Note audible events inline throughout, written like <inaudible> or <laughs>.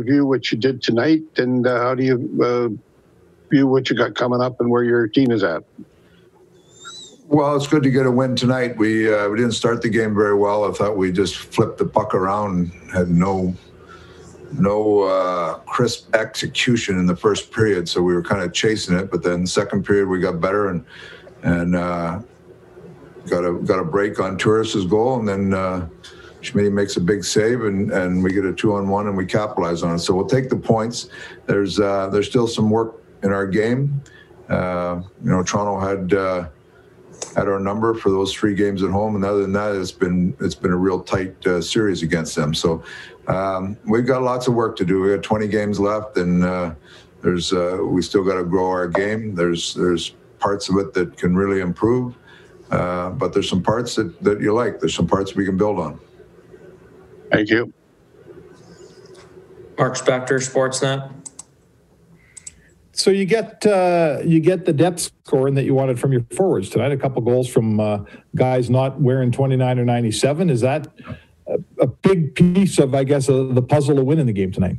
view what you did tonight, and uh, how do you uh, view what you got coming up and where your team is at? Well, it's good to get a win tonight. We uh, we didn't start the game very well. I thought we just flipped the puck around, and had no no uh, crisp execution in the first period, so we were kind of chasing it. But then second period we got better and and uh, got a got a break on Turris's goal, and then uh, Schmidt makes a big save, and and we get a two on one, and we capitalize on it. So we'll take the points. There's uh, there's still some work in our game. Uh, you know, Toronto had. Uh, had our number for those three games at home, and other than that, it's been it's been a real tight uh, series against them. So um, we've got lots of work to do. We got 20 games left, and uh, there's uh, we still got to grow our game. There's there's parts of it that can really improve, but there's some parts that that you like. There's some parts we can build on. Thank you. Mark Spector, Sportsnet. So you get uh, you get the depth scoring that you wanted from your forwards tonight. A couple goals from uh, guys not wearing 29 or 97. Is that a, a big piece of, I guess, uh, the puzzle to winning the game tonight?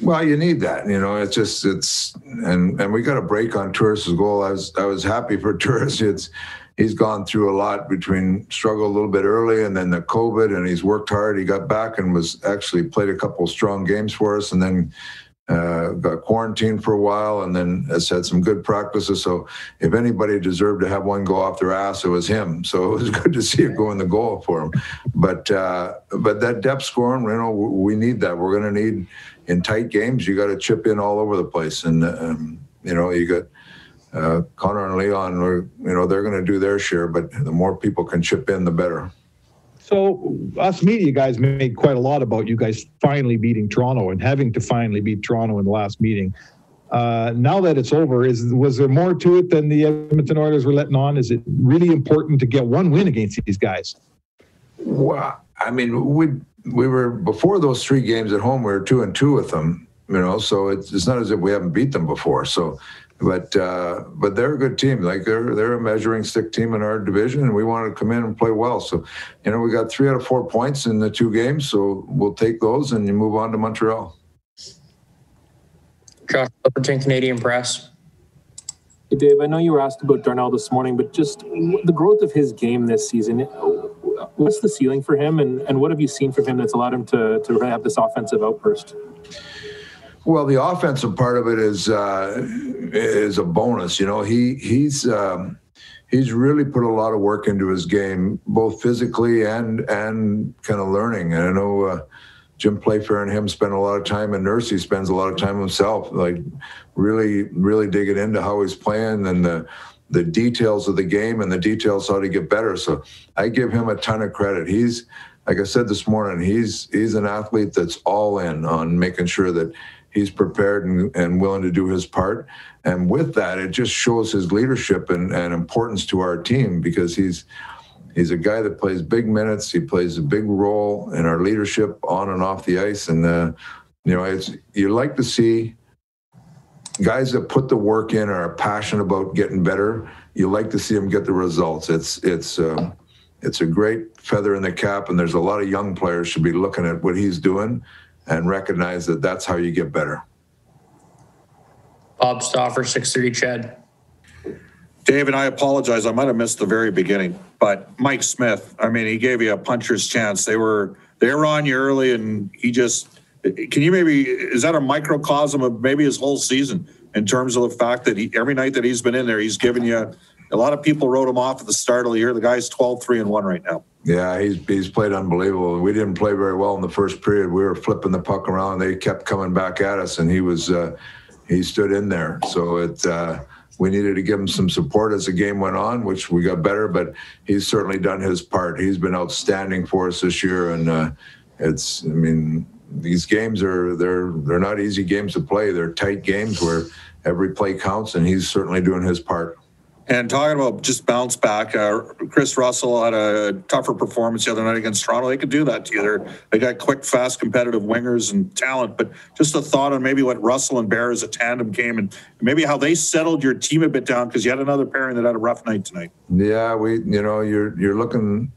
Well, you need that, you know. It's just it's and and we got a break on Turris's goal. I was I was happy for <laughs> Turris. It's he's gone through a lot between struggle a little bit early and then the COVID, and he's worked hard. He got back and was actually played a couple strong games for us, and then uh, got quarantined for a while and then has had some good practices. So if anybody deserved to have one go off their ass, it was him. So it was <laughs> good to see it go in the goal for him. But uh, but that depth scoring, you know, we need that. We're going to need in tight games. You got to chip in all over the place, and um, you know you got. Uh, Connor and Leon, you know, they're going to do their share, but the more people can chip in, the better. So us media guys made quite a lot about you guys finally beating Toronto and having to finally beat Toronto in the last meeting. Uh, now that it's over, is was there more to it than the Edmonton Oilers were letting on? Is it really important to get one win against these guys? Well, I mean, we we were before those three games at home. We were two and two with them, you know. So it's, it's not as if we haven't beat them before. So but uh, but they're a good team. Like they're they're a measuring stick team in our division, and we want to come in and play well. So, you know, we got three out of four points in the two games, so we'll take those and you move on to Montreal. Josh Clipperton, Canadian Press. Hey Dave, I know you were asked about Darnell this morning, but just the growth of his game this season. What's the ceiling for him, and, and what have you seen from him that's allowed him to to have this offensive outburst? Well, the offensive part of it is uh, is a bonus. You know, he he's um, he's really put a lot of work into his game, both physically and and kind of learning. And I know uh, Jim Playfair and him spend a lot of time, and Nursey spends a lot of time himself, like really really digging into how he's playing and the the details of the game and the details how to get better. So I give him a ton of credit. He's like I said this morning, he's he's an athlete that's all in on making sure that he's prepared and, and willing to do his part. And with that, it just shows his leadership and, and importance to our team because he's he's a guy that plays big minutes. He plays a big role in our leadership on and off the ice. And uh, you know, it's you like to see guys that put the work in are passionate about getting better. You like to see them get the results. It's it's. Uh, it's a great feather in the cap, and there's a lot of young players should be looking at what he's doing and recognize that that's how you get better. Bob Stauffer, 630 CHED. Dave, and I apologize. I might have missed the very beginning, but Mike Smith, I mean, he gave you a puncher's chance. They were they were on you early, and he just can you maybe is that a microcosm of maybe his whole season in terms of the fact that he every night that he's been in there, he's given you a lot of people wrote him off at the start of the year. The guy's 12, 3 and 1 right now. Yeah, he's he's played unbelievable. We didn't play very well in the first period. We were flipping the puck around. They kept coming back at us, and he was uh, he stood in there. So it uh, we needed to give him some support as the game went on, which we got better. But he's certainly done his part. He's been outstanding for us this year, and uh, it's I mean these games are they're they're not easy games to play. They're tight games where every play counts, and he's certainly doing his part. And talking about just bounce back, uh, Kris Russell had a tougher performance the other night against Toronto. They could do that to you. They're, they got quick, fast, competitive wingers and talent. But just a thought on maybe what Russell and Bear as a tandem came and maybe how they settled your team a bit down because you had another pairing that had a rough night tonight. Yeah, we, you know, you're you're looking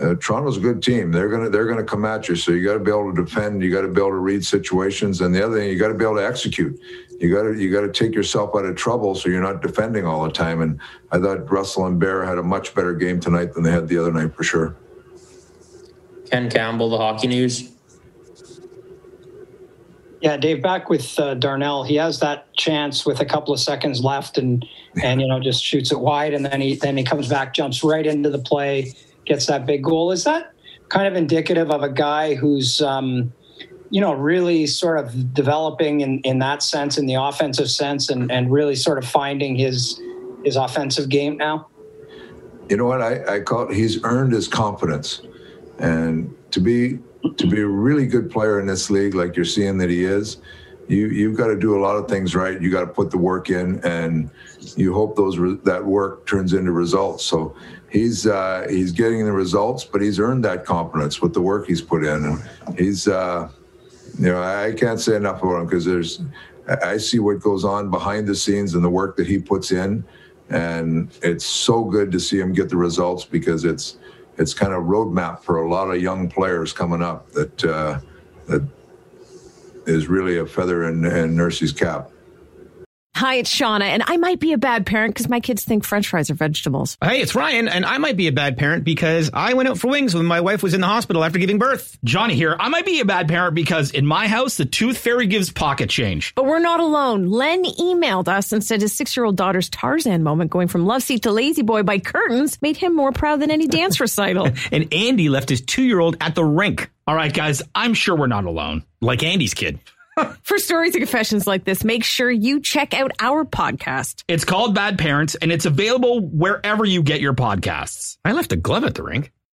uh, Toronto's a good team. They're gonna they're gonna come at you. So you got to be able to defend. You got to be able to read situations. And the other thing, you got to be able to execute. You got to you got to take yourself out of trouble so you're not defending all the time. And I thought Russell and Bear had a much better game tonight than they had the other night for sure. Ken Campbell, the Hockey News. Yeah, Dave, back with uh, Darnell, he has that chance with a couple of seconds left, and and you know just shoots it wide, and then he then he comes back, jumps right into the play, gets that big goal. Is that kind of indicative of a guy who's um, you know really sort of developing in in that sense, in the offensive sense, and and really sort of finding his his offensive game now? You know what I, I call it? He's earned his confidence, and to be to be a really good player in this league, like you're seeing that he is, you you've got to do a lot of things right. You got to put the work in, and you hope those re- that work turns into results. So he's uh, he's getting the results, but he's earned that confidence with the work he's put in, and he's uh, you know I can't say enough about him because there's I see what goes on behind the scenes and the work that he puts in, and it's so good to see him get the results because it's it's kind of roadmap for a lot of young players coming up that uh, that is really a feather in, in Nursey's cap. Hi, it's Shauna, and I might be a bad parent because my kids think french fries are vegetables. Hey, it's Ryan, and I might be a bad parent because I went out for wings when my wife was in the hospital after giving birth. Johnny here. I might be a bad parent because in my house, the tooth fairy gives pocket change. But we're not alone. Len emailed us and said his six year old daughter's Tarzan moment going from love seat to lazy boy by curtains made him more proud than any dance <laughs> recital. And Andy left his two year old at the rink. All right, guys, I'm sure we're not alone. Like Andy's kid. For stories and confessions like this, make sure you check out our podcast. It's called Bad Parents, and it's available wherever you get your podcasts. I left a glove at the rink.